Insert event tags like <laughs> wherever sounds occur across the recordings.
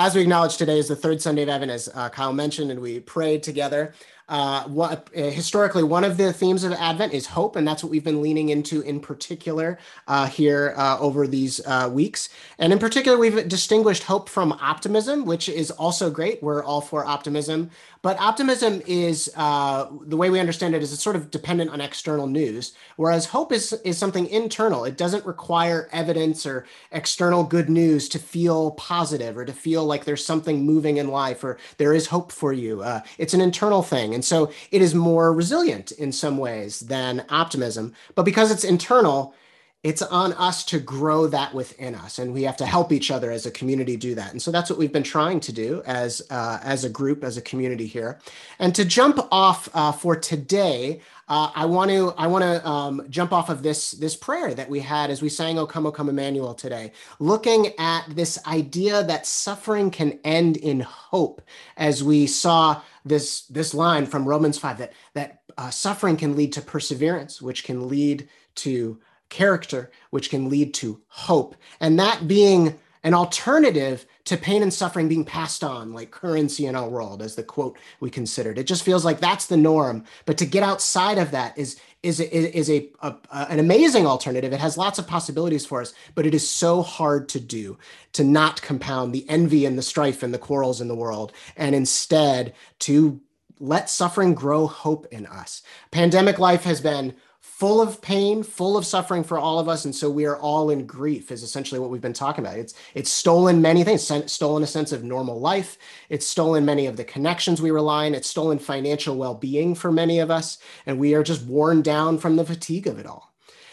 as we acknowledge today is the third Sunday of Advent, as uh, Kyle mentioned, and we prayed together. Uh, what, uh, historically, one of the themes of Advent is hope, and that's what we've been leaning into in particular uh, here uh, over these uh, weeks. And in particular, we've distinguished hope from optimism, which is also great. We're all for optimism. But optimism is uh, the way we understand it is it's sort of dependent on external news, whereas hope is is something internal. It doesn't require evidence or external good news to feel positive or to feel like there's something moving in life or there is hope for you. It's an internal thing, and so it is more resilient in some ways than optimism. But because it's internal, it's on us to grow that within us and we have to help each other as a community do that and so that's what we've been trying to do as uh, as a group as a community here and to jump off uh, for today uh, i want to i want to um, jump off of this this prayer that we had as we sang o come o come emmanuel today looking at this idea that suffering can end in hope as we saw this this line from romans 5 that that uh, suffering can lead to perseverance which can lead to character, which can lead to hope. And that being an alternative to pain and suffering being passed on like currency in our world as the quote we considered it just feels like that's the norm but to get outside of that is is is a, a, a, an amazing alternative. It has lots of possibilities for us but it is so hard to do to not compound the envy and the strife and the quarrels in the world and instead to let suffering grow hope in us. Pandemic life has been full of pain, full of suffering for all of us, and so we are all in grief. Is essentially what we've been talking about. It's it's stolen many things. stolen a sense of normal life. It's stolen many of the connections we rely on. It's stolen financial well-being for many of us, and we are just worn down from the fatigue of it all.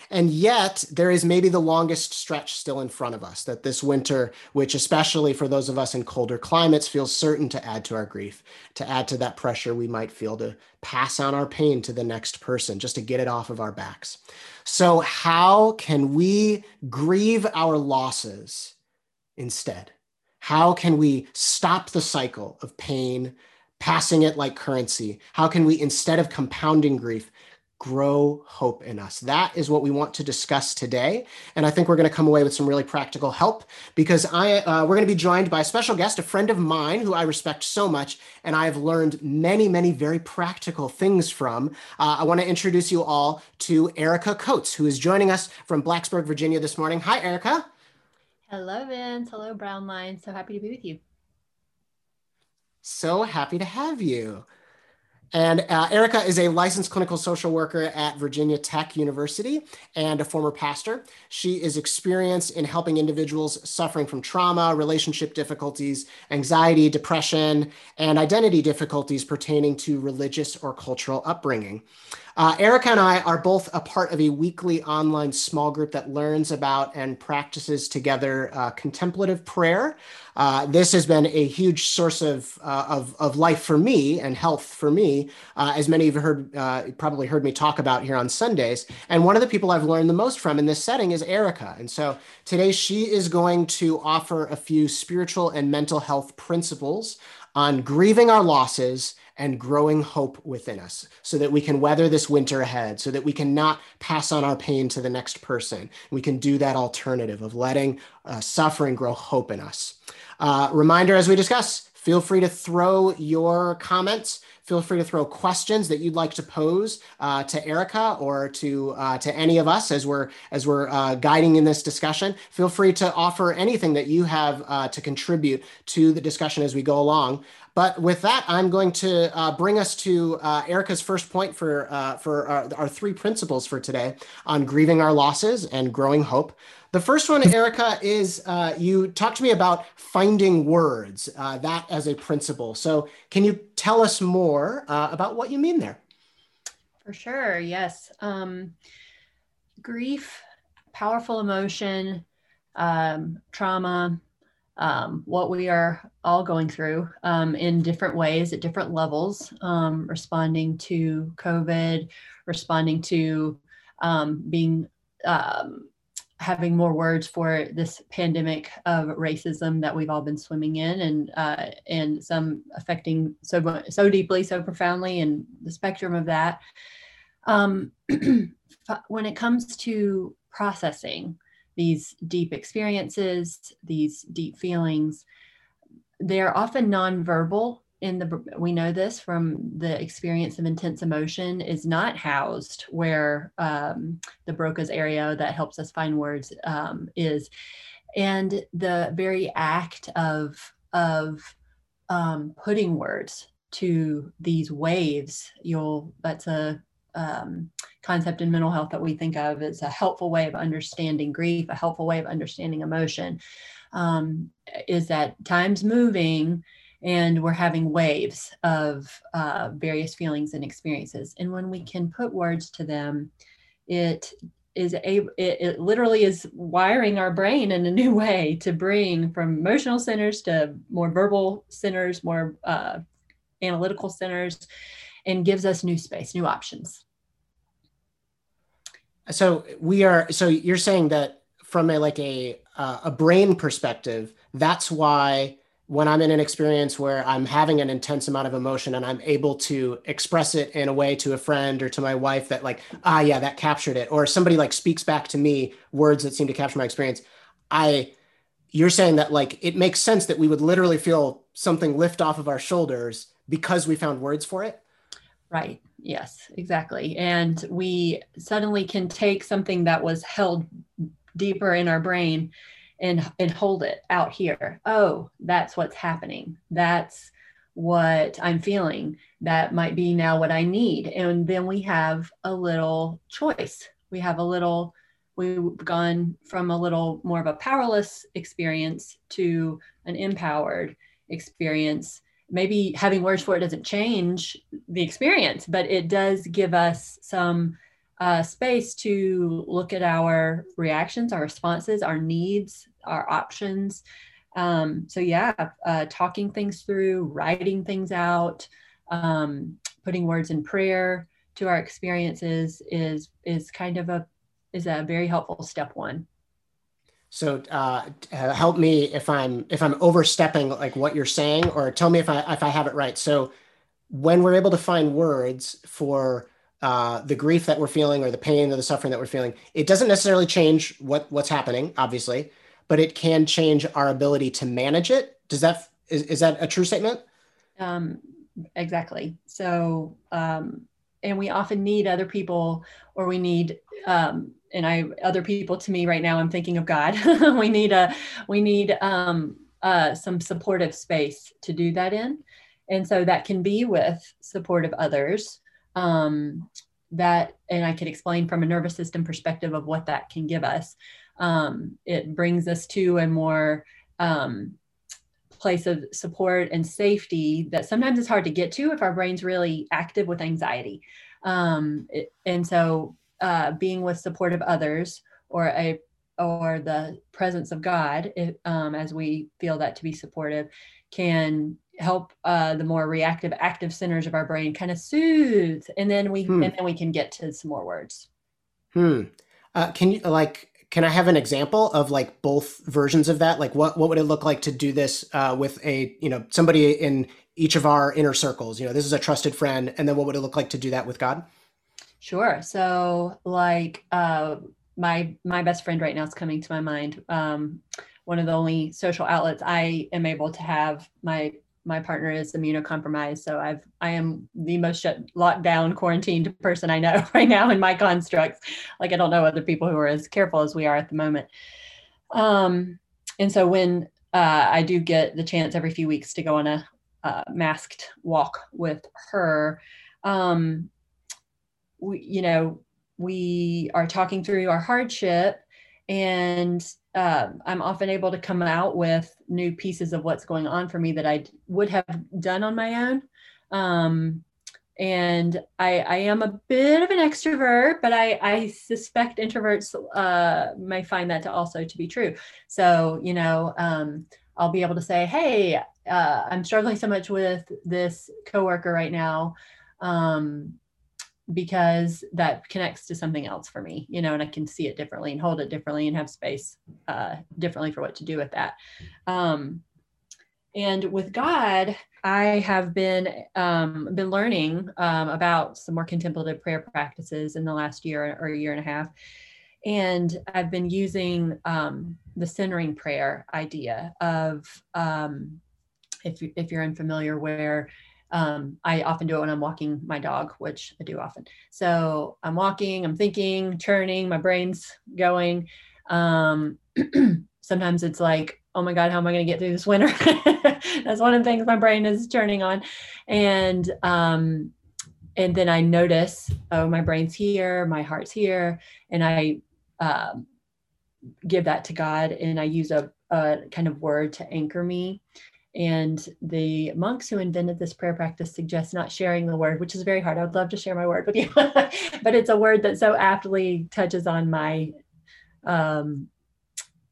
And yet, there is maybe the longest stretch still in front of us that this winter, which, especially for those of us in colder climates, feels certain to add to our grief, to add to that pressure we might feel to pass on our pain to the next person, just to get it off of our backs. So, how can we grieve our losses instead? How can we stop the cycle of pain, passing it like currency? How can we, instead of compounding grief, grow hope in us. That is what we want to discuss today. And I think we're going to come away with some really practical help because I uh, we're going to be joined by a special guest, a friend of mine who I respect so much and I have learned many, many very practical things from. Uh, I want to introduce you all to Erica Coates, who is joining us from Blacksburg, Virginia this morning. Hi, Erica. Hello, Vince. Hello, Brownline. So happy to be with you. So happy to have you. And uh, Erica is a licensed clinical social worker at Virginia Tech University and a former pastor. She is experienced in helping individuals suffering from trauma, relationship difficulties, anxiety, depression, and identity difficulties pertaining to religious or cultural upbringing. Uh, Erica and I are both a part of a weekly online small group that learns about and practices together uh, contemplative prayer. Uh, this has been a huge source of, uh, of, of, life for me and health for me, uh, as many of you heard, uh, probably heard me talk about here on Sundays. And one of the people I've learned the most from in this setting is Erica. And so today she is going to offer a few spiritual and mental health principles on grieving our losses and growing hope within us so that we can weather this winter ahead, so that we can not pass on our pain to the next person. We can do that alternative of letting uh, suffering grow hope in us. Uh, reminder as we discuss, feel free to throw your comments feel free to throw questions that you'd like to pose uh, to Erica or to uh, to any of us as we're as we're uh, guiding in this discussion. Feel free to offer anything that you have uh, to contribute to the discussion as we go along. But with that, I'm going to uh, bring us to uh, Erica's first point for for our, our three principles for today on grieving our losses and growing hope. The first one, Erica, is uh, you talked to me about finding words, uh, that as a principle. So, can you tell us more uh, about what you mean there? For sure, yes. Um, grief, powerful emotion, um, trauma, um, what we are all going through um, in different ways at different levels, um, responding to COVID, responding to um, being um, having more words for this pandemic of racism that we've all been swimming in and uh, and some affecting so so deeply so profoundly and the spectrum of that. Um, <clears throat> when it comes to processing these deep experiences these deep feelings. They're often nonverbal in the we know this from the experience of intense emotion is not housed where um, the broca's area that helps us find words um, is. And the very act of of um, putting words to these waves you'll that's a um, concept in mental health that we think of as a helpful way of understanding grief a helpful way of understanding emotion um, is that time's moving and we're having waves of uh, various feelings and experiences. And when we can put words to them, it is a it, it, literally is wiring our brain in a new way to bring from emotional centers to more verbal centers, more uh, analytical centers, and gives us new space, new options. So we are. So you're saying that from a like a uh, a brain perspective, that's why when I'm in an experience where I'm having an intense amount of emotion and I'm able to express it in a way to a friend or to my wife that like, ah, yeah, that captured it, or somebody like speaks back to me words that seem to capture my experience. I, you're saying that like it makes sense that we would literally feel something lift off of our shoulders because we found words for it. Right. Yes, exactly. And we suddenly can take something that was held deeper in our brain and and hold it out here. Oh that's what's happening. That's what i'm feeling. That might be now what i need. And then we have a little choice. We have a little we've gone from a little more of a powerless experience to an empowered experience maybe having words for it doesn't change the experience but it does give us some uh, space to look at our reactions, our responses, our needs, our options. Um, so yeah, uh, talking things through, writing things out, um, putting words in prayer to our experiences is is kind of a is a very helpful step one. So uh, help me if I'm if I'm overstepping like what you're saying, or tell me if I if I have it right. So when we're able to find words for uh, the grief that we're feeling or the pain or the suffering that we're feeling, it doesn't necessarily change what what's happening, obviously, but it can change our ability to manage it. Does that is, is that a true statement? Um, exactly. So, um, and we often need other people, or we need, um, and I other people to me right now. I'm thinking of God. <laughs> we need a we need um, uh, some supportive space to do that in, and so that can be with supportive others um, that, and I can explain from a nervous system perspective of what that can give us. Um, it brings us to a more um, place of support and safety that sometimes it's hard to get to if our brain's really active with anxiety. Um, it, and so, uh, being with supportive others or a or the presence of God, it, um, as we feel that to be supportive, can help uh, the more reactive active centers of our brain kind of soothe and then we hmm. and then we can get to some more words. Hmm. Uh, can you like can i have an example of like both versions of that? Like what what would it look like to do this uh, with a you know somebody in each of our inner circles? You know this is a trusted friend and then what would it look like to do that with god sure. So like uh my my best friend right now is coming to my mind um one of the only social outlets I am able to have. My my partner is immunocompromised so i've i am the most shut locked down quarantined person i know <laughs> right now in my constructs. Like i don't know other people who are as careful as we are at the moment. Um and so when uh, i do get the chance every few weeks to go on a uh, masked walk with her um we you know we are talking through our hardship and uh, I'm often able to come out with new pieces of what's going on for me that I would have done on my own. Um, and I, I am a bit of an extrovert, but I, I suspect introverts uh, may find that to also to be true. So, you know, um, I'll be able to say, hey, uh, I'm struggling so much with this coworker right now. Um, because that connects to something else for me, you know, and I can see it differently and hold it differently and have space uh, differently for what to do with that. Um, and with God, I have been um, been learning um, about some more contemplative prayer practices in the last year or a year and a half, and I've been using um, the centering prayer idea of um, if, if you're unfamiliar, where um, I often do it when I'm walking my dog, which I do often. So I'm walking, I'm thinking, churning, my brain's going. Um, <clears throat> sometimes it's like, oh my God, how am I going to get through this winter? <laughs> That's one of the things my brain is turning on. And, um, and then I notice, oh, my brain's here, my heart's here. And I, um, give that to God and I use a, a kind of word to anchor me. And the monks who invented this prayer practice suggest not sharing the word, which is very hard. I would love to share my word with <laughs> you, but it's a word that so aptly touches on my um,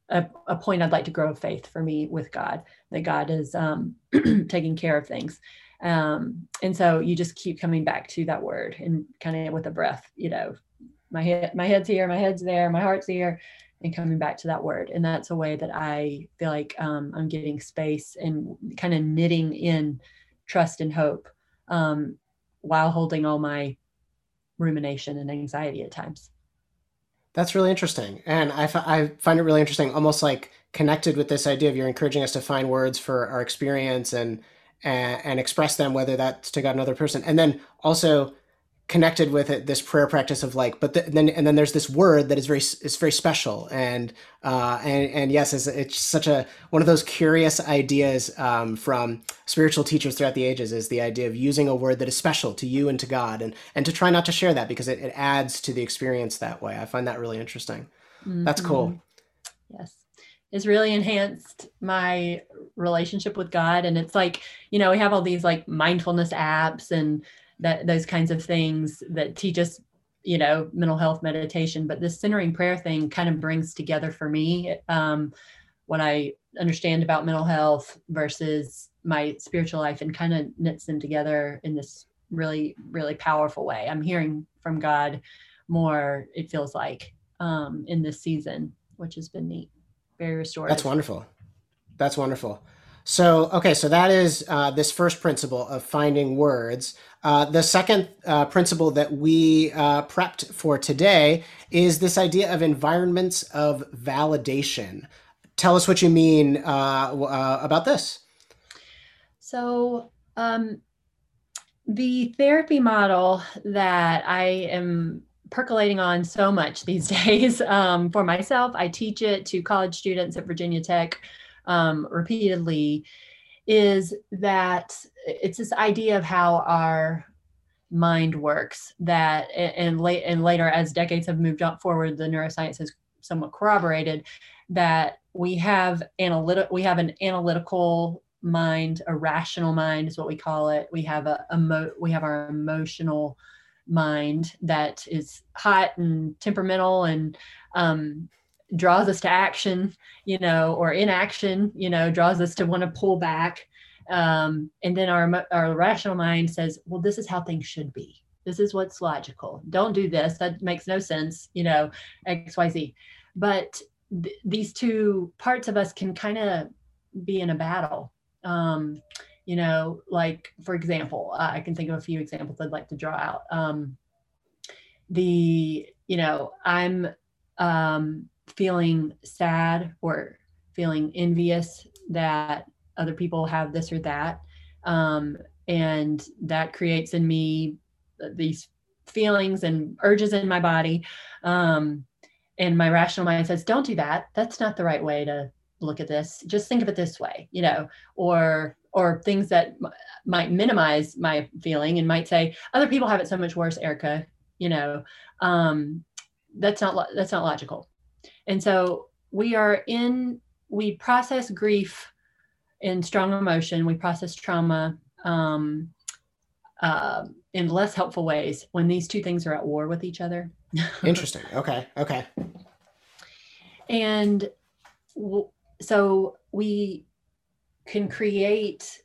a, a, point I'd like to grow faith for me with God, that God is um, <clears throat> taking care of things. Um, and so you just keep coming back to that word and kind of with a breath, you know, my head, my head's here, my head's there, my heart's here, and coming back to that word. And that's a way that I feel like um, I'm getting space and kind of knitting in trust and hope um, while holding all my rumination and anxiety at times. That's really interesting. And I, f- I find it really interesting, almost like connected with this idea of you're encouraging us to find words for our experience and, and, and express them, whether that's to God another person. And then also connected with it this prayer practice of like but the, then and then there's this word that is very is very special. And uh and and yes it's, it's such a one of those curious ideas um, from spiritual teachers throughout the ages is the idea of using a word that is special to you and to god and and to try not to share that because it, it adds to the experience that way. I find that really interesting. Mm-hmm. that's cool. Yes. It's really enhanced my relationship with god. And it's like you know we have all these like mindfulness apps and that those kinds of things that teach us you know mental health meditation. But this centering prayer thing kind of brings together for me um, what i understand about mental health versus my spiritual life and kind of knits them together in this really really powerful way. I'm hearing from god more it feels like um, in this season which has been neat. Very restorative. That's wonderful. That's wonderful. So, okay, so that is uh, this first principle of finding words. Uh, the second uh, principle that we uh, prepped for today is this idea of environments of validation. Tell us what you mean uh, uh, about this. So, um, the therapy model that I am percolating on so much these <laughs> days um, for myself, I teach it to college students at Virginia Tech um, repeatedly is that it's this idea of how our mind works that and late and later as decades have moved on forward the neuroscience has somewhat corroborated that we have analytic we have an analytical mind a rational mind is what we call it. We have a emo- we have our emotional mind that is hot and temperamental and um, draws us to action, you know, or inaction, you know, draws us to want to pull back. Um, and then our our rational mind says, well, this is how things should be. This is what's logical. Don't do this. That makes no sense, you know, X, Y, Z. But th- these two parts of us can kind of be in a battle. Um, you know, like for example, uh, I can think of a few examples I'd like to draw out. Um, the, you know, I'm um, feeling sad or feeling envious that other people have this or that. Um, and that creates in me these feelings and urges in my body. Um, and my rational mind says, don't do that. That's not the right way to look at this. Just think of it this way, you know, or or things that m- might minimize my feeling and might say other people have it so much worse erica you know um, that's not lo- that's not logical and so we are in, we process grief in strong emotion, we process trauma um, uh, in less helpful ways when these two things are at war with each other. <laughs> Interesting. Okay. Okay. And w- so we can create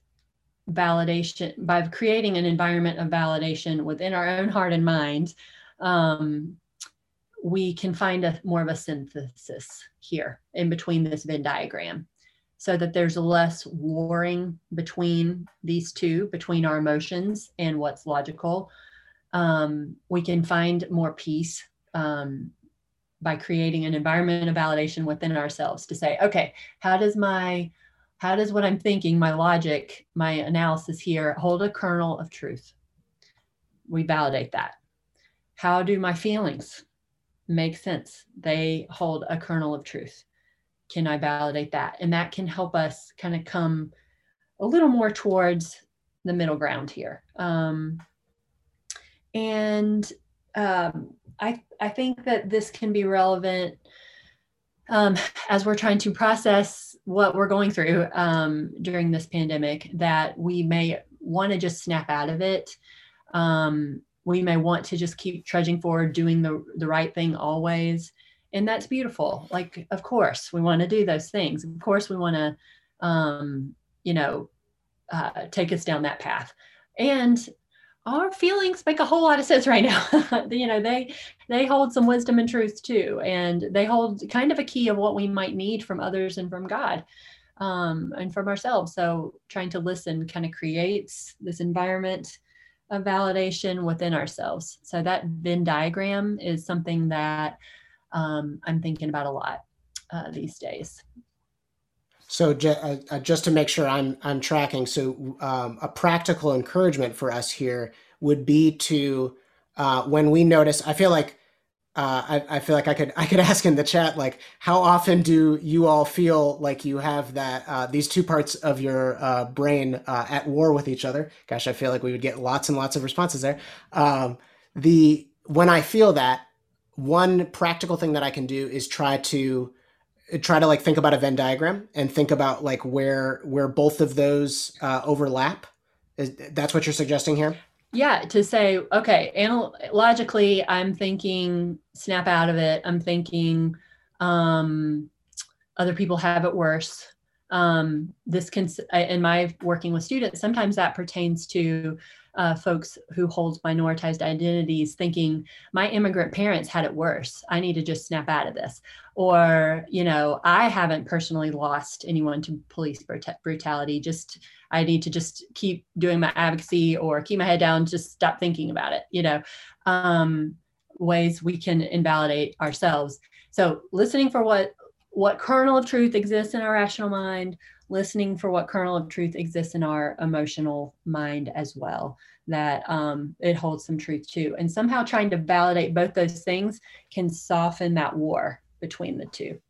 validation by creating an environment of validation within our own heart and mind um, we can find a more of a synthesis here in between this Venn diagram so that there's less warring between these two, between our emotions and what's logical. Um, we can find more peace um, by creating an environment of validation within ourselves to say, okay, how does my how does what I'm thinking, my logic, my analysis here hold a kernel of truth? We validate that. How do my feelings make sense? They hold a kernel of truth. Can I validate that? And that can help us kind of come a little more towards the middle ground here. Um, and um, I, I think that this can be relevant um, as we're trying to process what we're going through um, during this pandemic, that we may want to just snap out of it. Um, we may want to just keep trudging forward, doing the, the right thing always. And that's beautiful. Like, of course, we want to do those things. Of course, we want to, um, you know, uh, take us down that path. And our feelings make a whole lot of sense right now. <laughs> you know, they they hold some wisdom and truth too, and they hold kind of a key of what we might need from others and from God, um, and from ourselves. So trying to listen kind of creates this environment of validation within ourselves. So that Venn diagram is something that um, I'm thinking about a lot uh, these days. So uh, uh, just to make sure I'm I'm tracking, so um, a practical encouragement for us here would be to uh, when we notice. I feel like uh, I, I, feel like I could I could <laughs> ask in the chat like how often do you all feel like you have that uh, these two parts of your uh, brain at war with each other? Gosh, I feel like we would get lots and lots of responses there. Um, the when I feel that, one practical thing that I can do is try to try to like think about a Venn diagram and think about like where where both of those uh, overlap. Is, that's what you're suggesting here? Yeah, to say, okay, analogically, I'm thinking snap out of it. I'm thinking um, other people have it worse. Um, this can, in my working with students, sometimes that pertains to uh, folks who hold minoritized identities thinking my immigrant parents had it worse. I need to just snap out of this. Or you know i haven't personally lost anyone to police brutality. Just i need to just keep doing my advocacy or keep my head down. Just stop thinking about it you know um, ways we can invalidate ourselves. So listening for what what kernel of truth exists in our rational mind listening for what kernel of truth exists in our emotional mind as well that um, it holds some truth too and somehow trying to validate both those things can soften that war between the two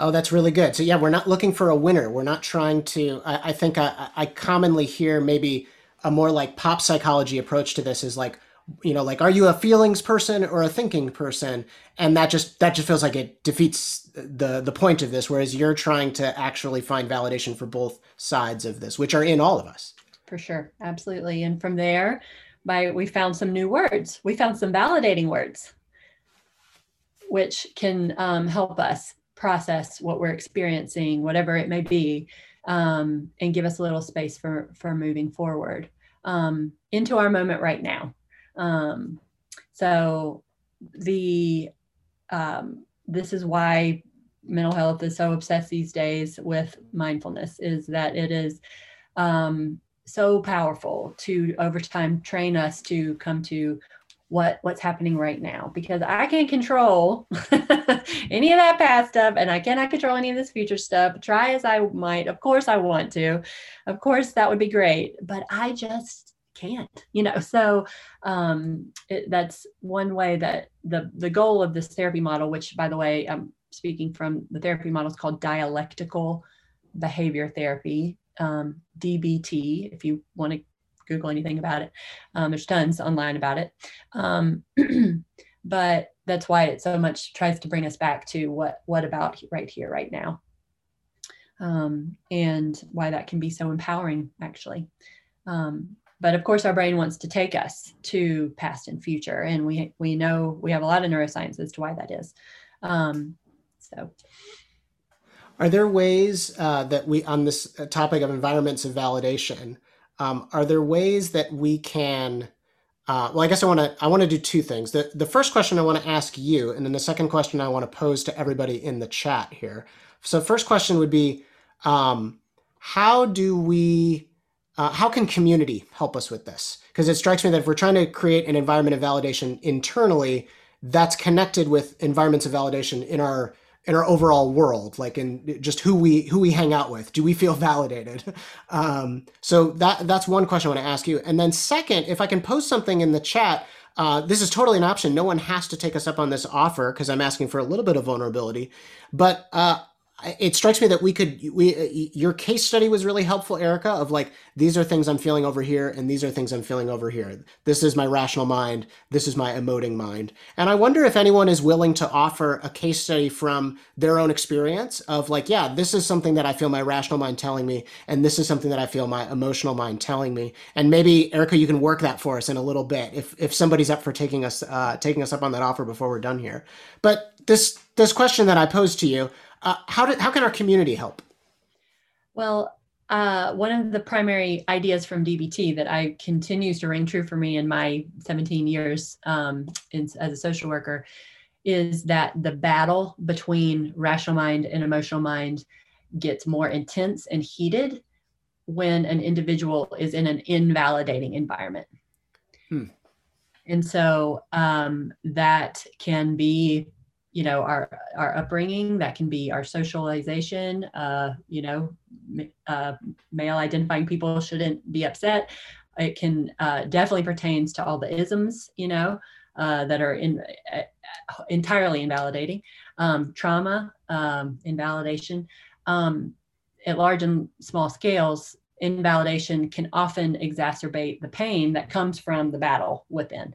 Oh, that's really good. So yeah, we're not looking for a winner. We're not trying to. I, I think I, I, commonly hear maybe a more like pop psychology approach to this is like, you know, like, are you a feelings person or a thinking person? And that just that just feels like it defeats the the point of this. Whereas you're trying to actually find validation for both sides of this, which are in all of us. For sure, absolutely. And from there, by we found some new words. We found some validating words, which can um, help us process what we're experiencing, whatever it may be, um, and give us a little space for for moving forward um, into our moment right now. Um, so the um, this is why mental health is so obsessed these days with mindfulness is that it is um, so powerful to over time train us to come to what what's happening right now because I can't control <laughs> any of that past stuff and I cannot control any of this future stuff. Try as I might. Of course I want to. Of course that would be great, but I just can't. You know, <laughs> so um it, that's one way that the the goal of this therapy model which by the way I'm speaking from the therapy model is called dialectical behavior therapy um, DBT if you want to Google anything about it. Um, there's tons online about it. Um, <clears throat> but that's why it so much tries to bring us back to what what about right here, right now. Um, and why that can be so empowering, actually. Um, but of course, our brain wants to take us to past and future, and we we know we have a lot of neuroscience as to why that is. Um, so. Are there ways uh, that we, on this topic of environments of validation, um, are there ways that we can uh, well i guess i want to i want to do two things the, the first question i want to ask you and then the second question i want to pose to everybody in the chat here so first question would be um, how do we uh, how can community help us with this because it strikes me that if we're trying to create an environment of validation internally that's connected with environments of validation in our in our overall world, like in just who we who we hang out with. Do we feel <laughs> validated? Um, so that that's one question I want to ask you. And then second, if I can post something in the chat, uh, this is totally an option. No one has to take us up on this offer because I'm asking for a little bit of vulnerability. But uh, it strikes me that we could we uh, your case study was really helpful erica of like these are things i'm feeling over here and these are things i'm feeling over here. This is my rational mind. This is my emoting mind. And i wonder if anyone is willing to offer a case study from their own experience of like yeah this is something that i feel my rational mind telling me and this is something that i feel my emotional mind telling me. And maybe erica you can work that for us in a little bit if if somebody's up for taking us uh, taking us up on that offer before we're done here. But this this question that i posed to you uh, how, did, how can our community help? Well, uh, one of the primary ideas from DBT that I continues to ring true for me in my 17 years um, in, as a social worker is that the battle between rational mind and emotional mind gets more intense and heated when an individual is in an invalidating environment. Hmm. And so um, that can be you know our our upbringing that can be our socialization uh, you know uh, male identifying people shouldn't be upset. It can uh, definitely pertains to all the isms you know uh, that are in uh, entirely invalidating. Um, trauma um, invalidation um, at large and small scales invalidation can often exacerbate the pain that comes from the battle within.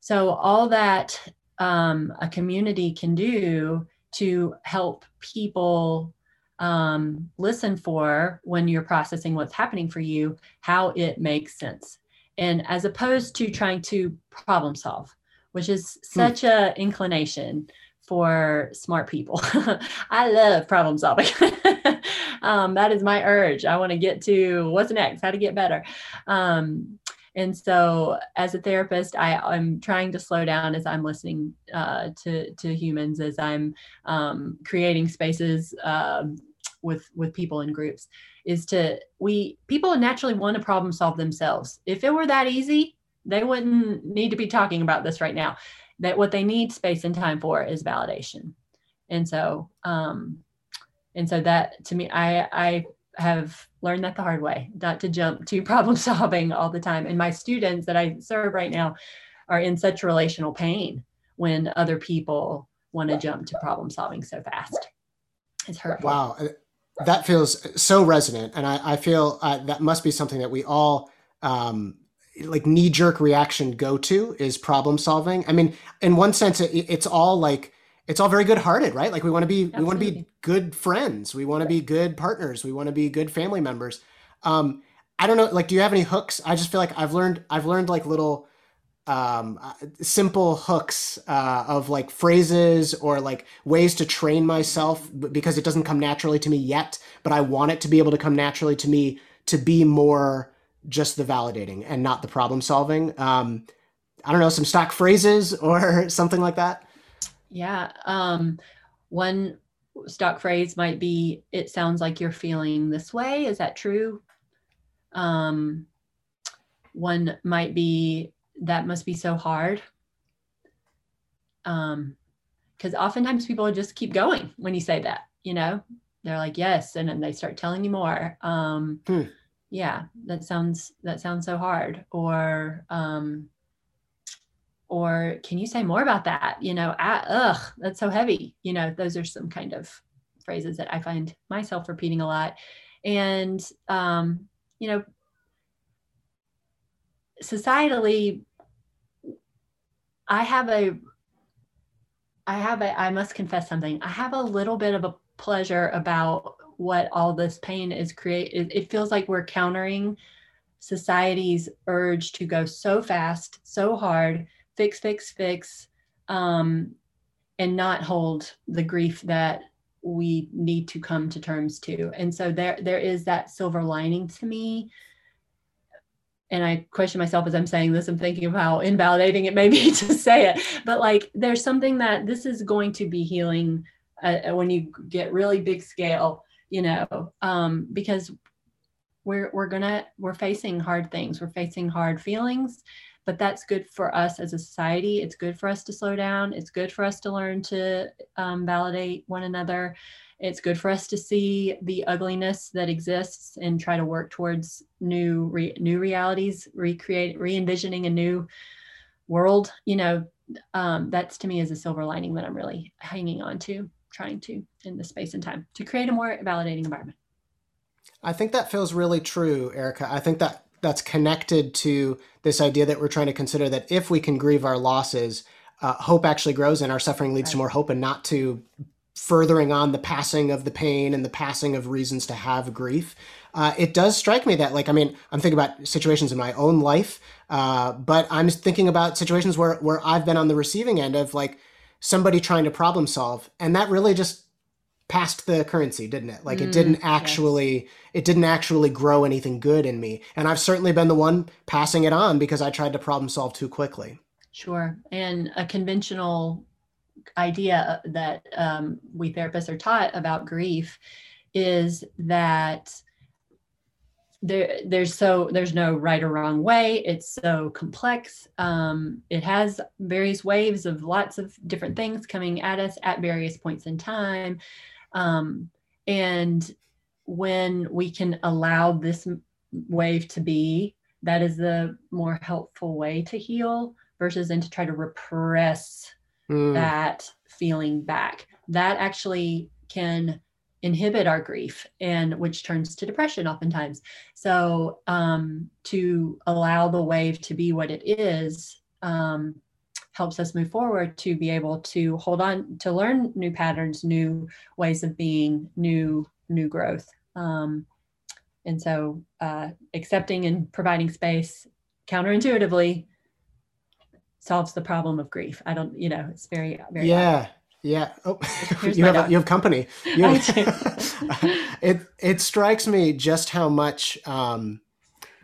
So all that um, a community can do to help people um, listen for when you're processing what's happening for you, how it makes sense. And as opposed to trying to problem solve, which is hmm. such hmm. a inclination for smart people. <laughs> I love problem solving. <laughs> um, that is my urge. I want to get to what's next, how to get better. Um, and so, as a therapist, I, I'm trying to slow down as I'm listening uh, to to humans, as I'm um, creating spaces um, with with people in groups. Is to we people naturally want to problem solve themselves. If it were that easy, they wouldn't need to be talking about this right now. That what they need space and time for is validation. And so, um, and so that to me, I I have learned that the hard way, not to jump to <laughs> problem solving all the time. And my students that I serve right now are in such relational pain when other people want to jump to problem solving so fast. It's hurtful. Wow. That feels so resonant. And I, I feel uh, that must be something that we all um, like knee jerk reaction go to is problem solving. I mean, in one sense, it, it's all like it's all very good hearted, right? Like we want to be Absolutely. we want to be good friends, we want to be good partners, we want to be good family members. Um, I don't know, like, do you have any hooks? I just feel like I've learned I've learned like little um, uh, simple hooks uh, of like phrases or like ways to train myself because it doesn't come naturally to me yet, but I want it to be able to come naturally to me to be more just the validating and not the problem solving. Um, I don't know, some stock phrases or <laughs> something like that. Yeah. Um, one stock phrase might be, it sounds like you're feeling this way. Is that true? Um, one might be, that must be so hard. Um, because oftentimes people just keep going when you say that, you know, they're like, yes. And then they start telling you more. Um, hmm. yeah, that sounds, that sounds so hard. Or, um, or can you say more about that? You know ah, ugh that's so heavy. You know those are some kind of phrases that i find myself repeating a lot. And um, you know societally i have a i have a i must confess something. I have a little bit of a pleasure about what all this pain is create it feels like we're countering society's urge to go so fast so hard fix, fix, fix, um, and not hold the grief that we need to come to terms to. And so there, there is that silver lining to me. And I question myself as I'm saying this, I'm thinking of how invalidating it may be <laughs> to say it, but like there's something that this is going to be healing uh, when you get really big scale, you know, um, because we're we're gonna we're facing hard things we're facing hard feelings but that's good for us as a society. It's good for us to slow down. It's good for us to learn to um, validate one another. It's good for us to see the ugliness that exists and try to work towards new re- new realities recreate re-envisioning a new world you know. Um, that's to me is a silver lining that i'm really hanging on to trying to in the space and time to create a more validating environment. I think that feels really true, Erica. I think that that's connected to this idea that we're trying to consider that if we can grieve our losses, uh, hope actually grows and our suffering leads right. to more hope and not to furthering on the passing of the pain and the passing of reasons to have grief. Uh, it does strike me that, like, I mean, I'm thinking about situations in my own life, uh, but I'm thinking about situations where where I've been on the receiving end of like somebody trying to problem solve, and that really just passed the currency, didn't it? Like mm, it didn't actually yes. it didn't actually grow anything good in me. And I've certainly been the one passing it on because I tried to problem solve too quickly. Sure. And a conventional idea that um, we therapists are taught about grief is that there there's so there's no right or wrong way it's so complex um, it has various waves of lots of different things coming at us at various points in time um, and when we can allow this wave to be, that is the more helpful way to heal versus then to try to repress mm. that feeling back. That actually can inhibit our grief and which turns to depression oftentimes. So um, to allow the wave to be what it is um, helps us move forward to be able to hold on to learn new patterns new ways of being new new growth. Um, and so uh, accepting and providing space counterintuitively solves the problem of grief. I don't you know it's very very yeah yeah. Oh you have you have company. <laughs> You have, <laughs> it it strikes me just how much um,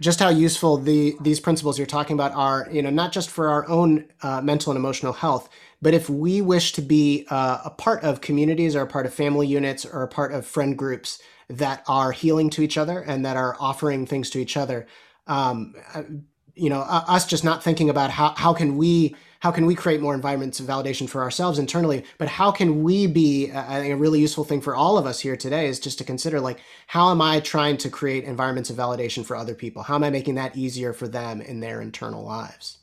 just how useful the these principles you're talking about are, you know, not just for our own uh, mental and emotional health, but if we wish to be uh, a part of communities or a part of family units or a part of friend groups that are healing to each other and that are offering things to each other, um, uh, you know, us just not thinking about how how can we how can we create more environments of validation for ourselves internally? But how can we be i think a really useful thing for all of us here today is just to consider like how am i trying to create environments of validation for other people? How am i making that easier for them in their internal lives?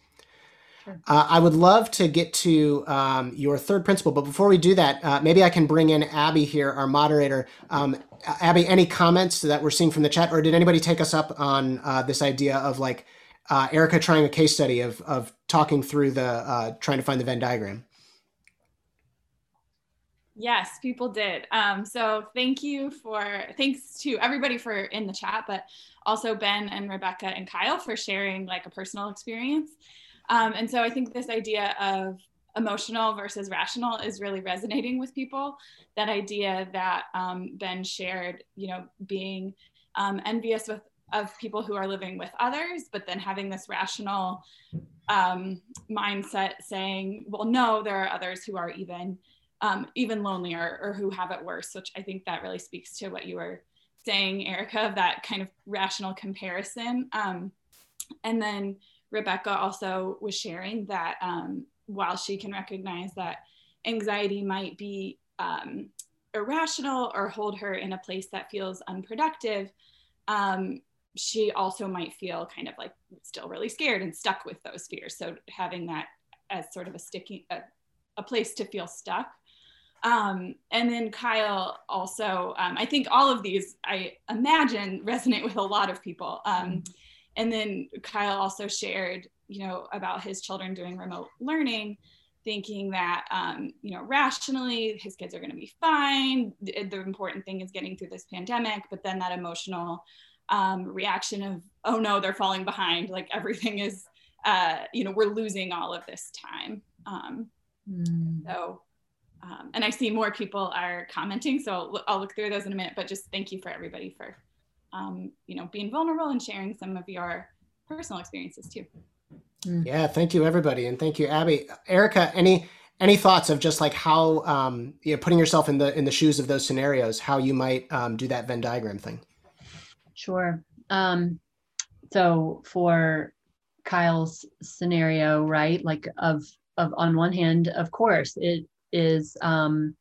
Uh, I would love to get to um, your third principle, but before we do that, uh, maybe I can bring in Abby here, our moderator. Um, Abby, any comments that we're seeing from the chat, or did anybody take us up on uh, this idea of like uh, Erica trying a case study of of talking through the uh, trying to find the Venn diagram. Yes, people did. Um, so thank you for thanks to everybody for in the chat, but also Ben and Rebecca and Kyle for sharing like a personal experience. Um, and so I think this idea of emotional versus rational is really resonating with people. That idea that um, Ben shared, you know, being um, envious with of people who are living with others, but then having this rational um, mindset saying, well, no, there are others who are even um, even lonelier or who have it worse, which I think that really speaks to what you were saying, Erica, of that kind of rational comparison. Um, and then Rebecca also was sharing that um, while she can recognize that anxiety might be um, irrational or hold her in a place that feels unproductive, um, she also might feel kind of like still really scared and stuck with those fears. So having that as sort of a sticking a, a place to feel stuck. Um, and then Kyle also, um, I think all of these I imagine resonate with a lot of people. Um, and then Kyle also shared, you know, about his children doing remote learning, thinking that, um, you know, rationally his kids are going to be fine. The, the important thing is getting through this pandemic, but then that emotional um, reaction of oh no they're falling behind. Like everything is uh, you know we're losing all of this time. Um, mm. so um, and i see more people are commenting so I'll, I'll, look through those in a minute but just thank you for everybody for um, you know being vulnerable and sharing some of your personal experiences too. Mm. yeah thank you everybody and thank you abby. Erica any any thoughts of just like how um, you know putting yourself in the in the shoes of those scenarios how you might um, do that venn diagram thing Sure. um, so for Kyle's scenario, right? Like of of on one hand, of course, it is um,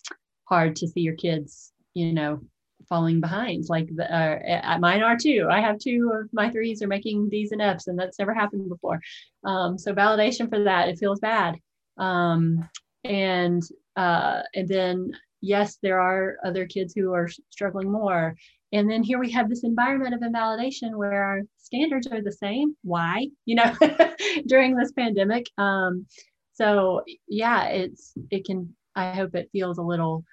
hard to see your kids, you know, falling behind. Like the, uh, mine are too. I have two of my threes are making D's and F's, and that's never happened before. Um, so validation for that, it feels bad. Um, and uh, and then yes, there are other kids who are struggling more. And then here we have this environment of invalidation where our standards are the same. Why? You know, <laughs> during this pandemic. Um, so yeah, it's it can. I hope it feels a little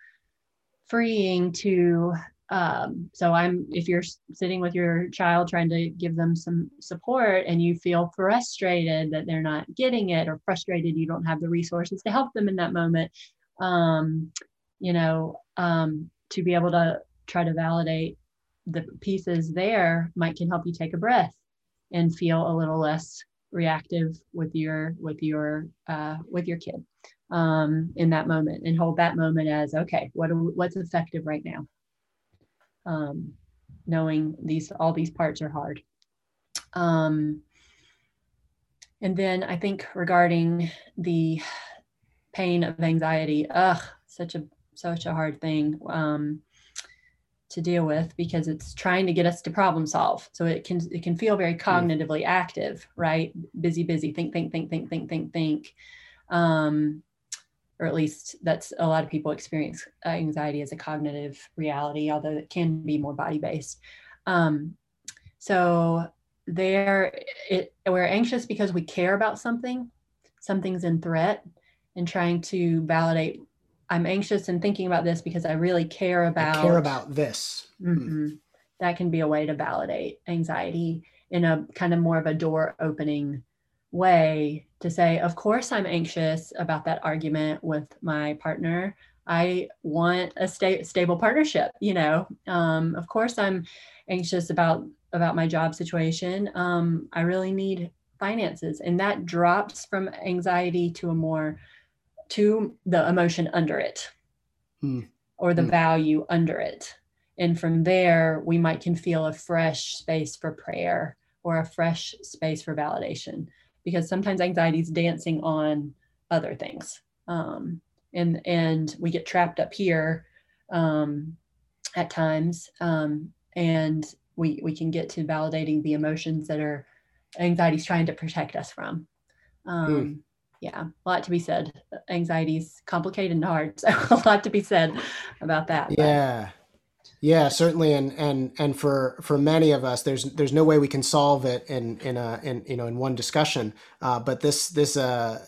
freeing to um, so i'm if you're sitting with your child trying to give them some support and you feel frustrated that they're not getting it or frustrated you don't have the resources to help them in that moment um, you know um, to be able to try to validate the pieces there might can help you take a breath and feel a little less reactive with your with your uh, with your kid um, in that moment and hold that moment as okay what what's effective right now? Um, knowing these all these parts are hard. Um, and then i think regarding the pain of anxiety ugh such a such a hard thing. Um, to deal with because it's trying to get us to problem solve so it can it can feel very hmm. cognitively active right busy busy think think think think think think think um, or at least that's a lot of people experience anxiety as a cognitive reality, although it can be more body based. Um, so there, it, we're anxious because we care about something, something's in threat, and trying to validate. I'm anxious and thinking about this because I really care about I care about this. Mm-hmm. That can be a way to validate anxiety in a kind of more of a door opening way to say, of course, I'm anxious about that argument with my partner. I want a sta- stable partnership. You know, um, of course, I'm anxious about about my job situation. Um, I really need finances, and that drops from anxiety to a more to the emotion under it, hmm. or the hmm. value under it. And from there, we might can feel a fresh space for prayer or a fresh space for validation because sometimes anxiety is dancing on other things um, and and we get trapped up here um, at times um, and we we can get to validating the emotions that are anxiety's trying to protect us from mm. Yeah a lot to be said anxiety's complicated and hard <laughs> so a lot to be said about that yeah but. Yeah, certainly, and and and for for many of us, there's there's no way we can solve it in in a in you know in one discussion. Uh, but this this uh,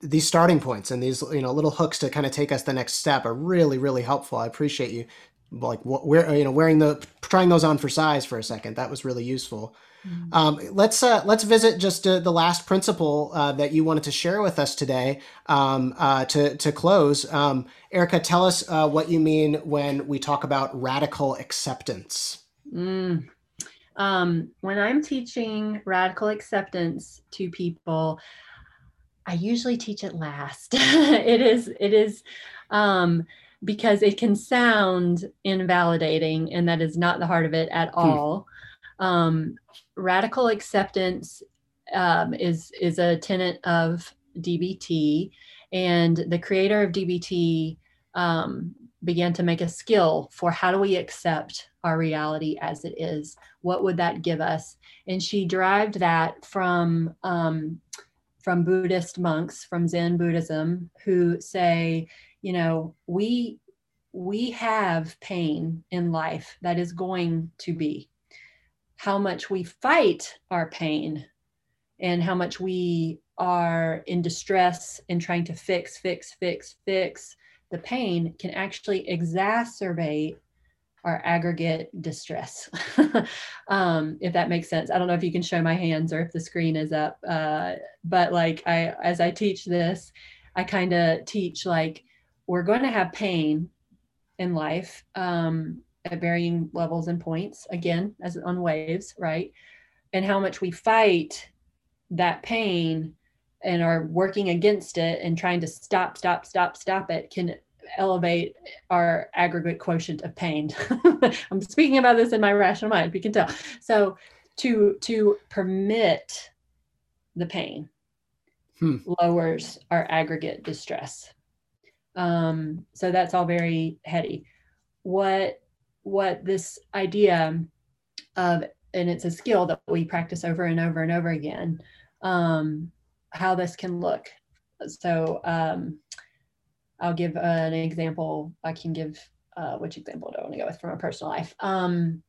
these starting points and these you know little hooks to kind of take us the next step are really really helpful. I appreciate you like we're you know wearing the trying those on for size for a second. That was really useful. Mm-hmm. Um, let's uh, let's visit just uh, the last principle uh, that you wanted to share with us today um, uh, to to close. Um, Erica, tell us uh, what you mean when we talk about radical acceptance. Mm. Um, when I'm teaching radical acceptance to people, I usually teach it last. <laughs> it is it is um, because it can sound invalidating, and that is not the heart of it at hmm. all. Um, radical acceptance um, is is a tenet of DBT, and the creator of DBT um, began to make a skill for how do we accept our reality as it is. What would that give us? And she derived that from um, from Buddhist monks from Zen Buddhism who say, you know, we we have pain in life that is going to be how much we fight our pain and how much we are in distress and trying to fix, fix, fix, fix the pain can actually exacerbate our aggregate distress. <laughs> um, if that makes sense. I don't know if you can show my hands or if the screen is up. Uh, but like I, as I teach this, I kind of teach like we're going to have pain in life. Um, at varying levels and points, again, as on waves, right? And how much we fight that pain and are working against it and trying to stop, stop, stop, stop it can elevate our aggregate quotient of pain. <laughs> I'm speaking about this in my rational mind, you can tell. So to to permit the pain hmm. lowers our aggregate distress. Um, so that's all very heady. What what this idea of and it's a skill that we practice over and over and over again. Um, how this can look. So um, I'll give an example. I can give uh, which example do I want to go with from a personal life? Um,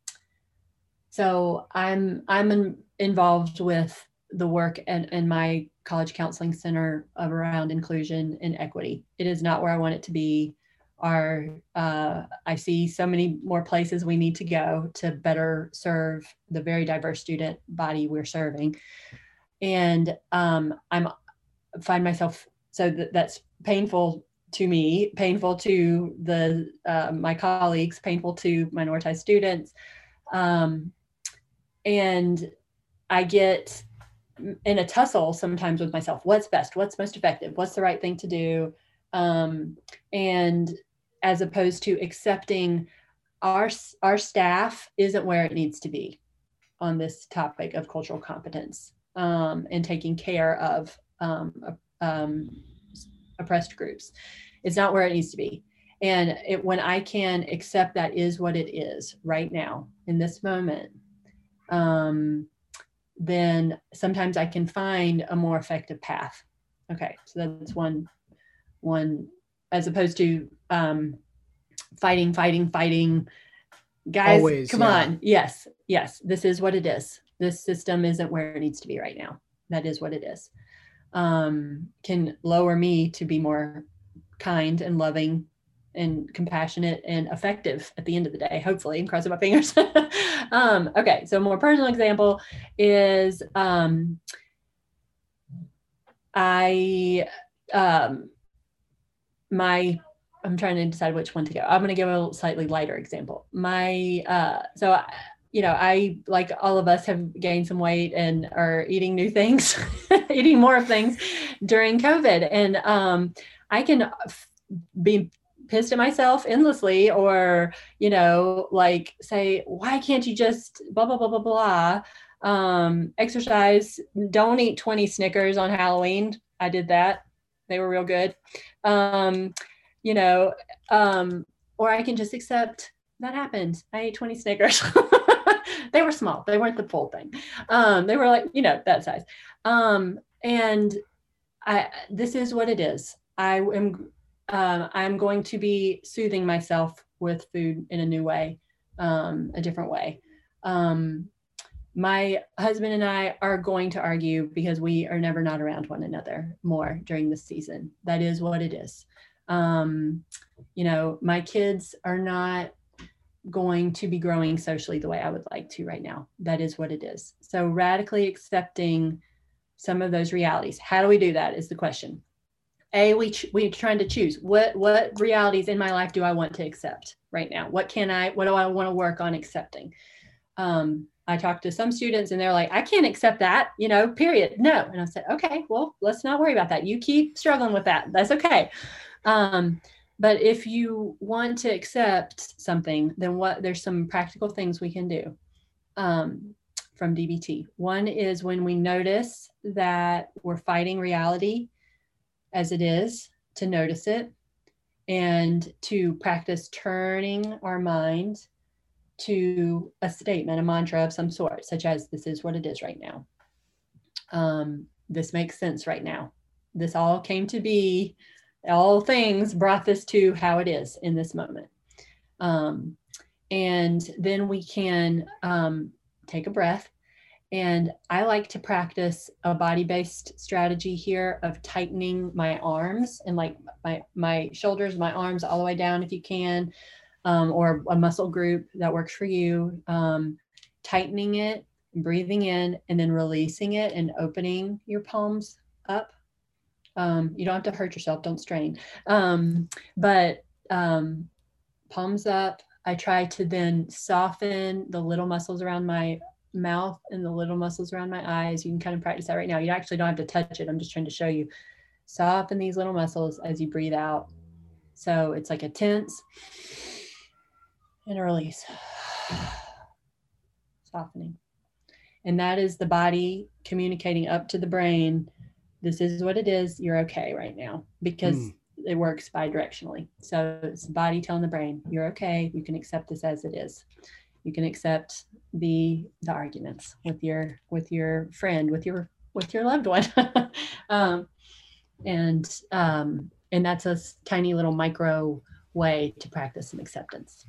so I'm I'm in, involved with the work and in my college counseling center of around inclusion and equity. It is not where I want it to be. Our uh, I see so many more places we need to go to better serve the very diverse student body we're serving, and um, I'm find myself so that, that's painful to me, painful to the uh, my colleagues, painful to minoritized students, um, and I get in a tussle sometimes with myself. What's best? What's most effective? What's the right thing to do? Um, and as opposed to accepting our our staff isn't where it needs to be on this topic of cultural competence um, and taking care of um, um, oppressed groups. It's not where it needs to be. And it, when I can accept that is what it is right now in this moment, um, then sometimes I can find a more effective path. Okay, so that's one, one as opposed to um, fighting, fighting, fighting. Guys, Always, come yeah. on. Yes, yes, this is what it is. This system isn't where it needs to be right now. That is what it is um, can lower me to be more kind and loving and compassionate and effective at the end of the day, hopefully, I'm crossing my fingers. <laughs> um, okay, so more personal example is um, I, um, my, I'm trying to decide which one to go. I'm going to give a slightly lighter example. My, uh, so I, you know, I like all of us have gained some weight and are eating new things, <laughs> eating more of things during COVID. And um, I can be pissed at myself endlessly or, you know, like say, why can't you just blah, blah, blah, blah, blah. Um, exercise, don't eat 20 Snickers on Halloween. I did that. They were real good. Um, you know, um, or I can just accept that happened. I ate 20 Snickers. <laughs> they were small. They weren't the full thing. Um, they were like, you know, that size. Um, and I, this is what it is. I am, uh, I'm going to be soothing myself with food in a new way, um, a different way. Um, my husband and I are going to argue because we are never not around one another more during this season. That is what it is. Um, you know, my kids are not going to be growing socially the way I would like to right now. That is what it is. So, radically accepting some of those realities. How do we do that? Is the question. A, we ch- we're trying to choose what what realities in my life do I want to accept right now? What can I? What do I want to work on accepting? Um, I talked to some students and they're like, I can't accept that, you know, period. No. And I said, okay, well, let's not worry about that. You keep struggling with that. That's okay. Um, but if you want to accept something, then what there's some practical things we can do um, from DBT. One is when we notice that we're fighting reality as it is, to notice it and to practice turning our mind to a statement, a mantra of some sort, such as this is what it is right now. Um, this makes sense right now. This all came to be all things brought this to how it is in this moment. Um, and then we can um, take a breath. And I like to practice a body based strategy here of tightening my arms and like my, my shoulders, my arms all the way down if you can, um, or a muscle group that works for you. Um, tightening it, breathing in, and then releasing it and opening your palms up um, you don't have to hurt yourself, don't strain. Um, but um, palms up. I try to then soften the little muscles around my mouth and the little muscles around my eyes. You can kind of practice that right now. You actually don't have to touch it. I'm just trying to show you. Soften these little muscles as you breathe out. So it's like a tense and a release. <sighs> Softening. And that is the body communicating up to the brain this is what it is. You're okay right now because mm. it works bi-directionally. So it's the body telling the brain, you're okay. You can accept this as it is. You can accept the the arguments with your with your friend, with your with your loved one. <laughs> um, and um, and that's a tiny little micro way to practice some acceptance.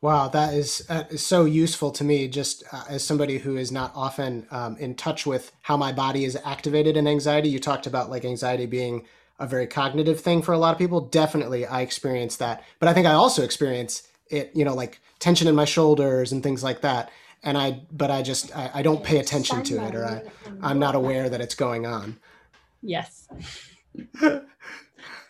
Wow, that is, uh, is so useful to me, just uh, as somebody who is not often um, in touch with how my body is activated in anxiety. You talked about like anxiety being a very cognitive thing for a lot of people. Definitely, I experience that, but I think I also experience it. You know, like tension in my shoulders and things like that. And I, but I just I, I don't pay attention to it, or I, I'm not aware that it's going on. Yes. <laughs>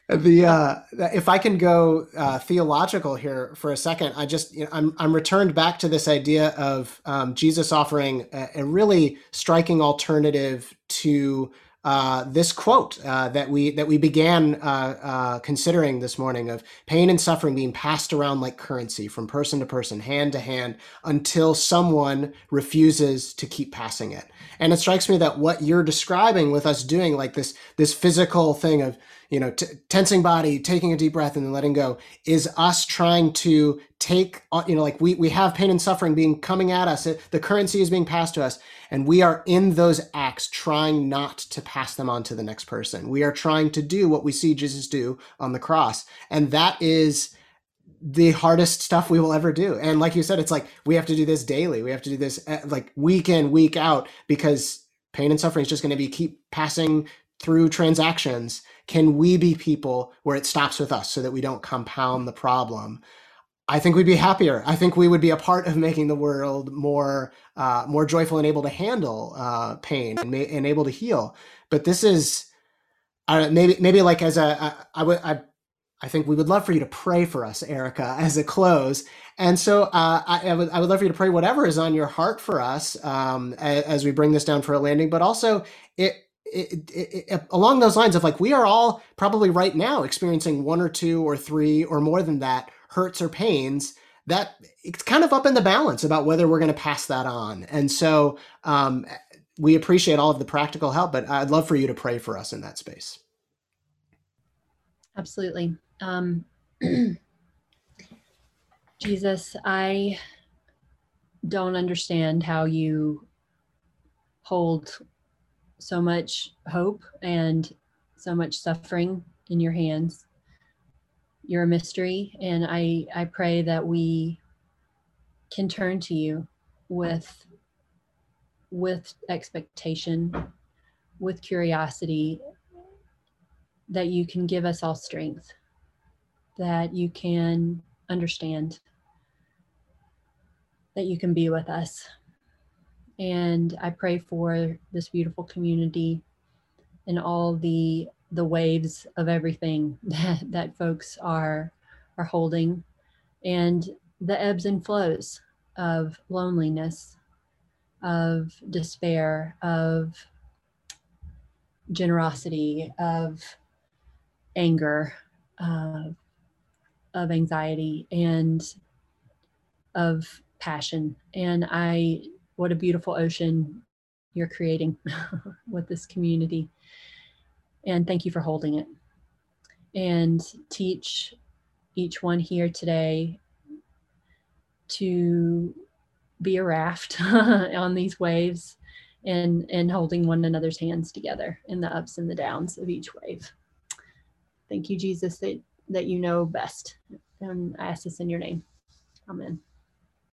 the uh, if I can go uh, theological here for a second, I just you know, I'm I'm returned back to this idea of um, Jesus offering a, a, really striking alternative to uh, this quote uh, that we that we began uh, uh, considering this morning of pain and suffering being passed around like currency from person to person, hand to hand, until someone refuses to keep passing it. And it strikes me that what you're describing with us doing, like this this physical thing of you know, t- tensing body, taking a deep breath and then letting go is us trying to take, uh, you know, like we, we have pain and suffering being coming at us. the currency is being passed to us and we are in those acts trying not to pass them on to the next person. We are trying to do what we see Jesus do on the cross. And that is the hardest stuff we will ever do. And like you said, it's like we have to do this daily. We have to do this uh, like week in, week out because pain and suffering is just going to be keep passing through transactions can we be people where it stops with us so that we don't compound the problem i think we'd be happier i think we would be a part of making the world more uh, more joyful and able to handle uh, pain and, ma- and able to heal but this is maybe maybe like as a I, I would I I think we would love for you to pray for us, Erica, <laughs> as a close. And so uh, I, I, would, I would love for you to pray whatever is on your heart for us um, as, as, we bring this down for a landing. But also, it, it, it, it, along those lines of like we are all probably right now experiencing one or two or three or more than that hurts or pains that it's kind of up in the balance about whether we're going to pass that on. And so um, we appreciate all of the practical help but i'd love for you to pray for us in that space. Absolutely. Um, <clears throat> jesus i don't understand how you hold so much hope and so much suffering in your hands. You're a mystery, and I, I pray that we can turn to you with with expectation, with curiosity, that you can give us all strength, that you can understand, that you can be with us. And I pray for this beautiful community and all the the waves of everything <laughs> that, that folks are are holding and the ebbs and flows of loneliness, of despair, of generosity, of anger, uh, of anxiety, and of passion. And I what a beautiful ocean you're creating <laughs> with this community. And thank you for holding it. And teach each one here today to be a raft <laughs> on these waves and and holding one another's hands together in the ups and the downs of each wave. Thank you, Jesus, that, that you know best. And I ask this in your name. Amen.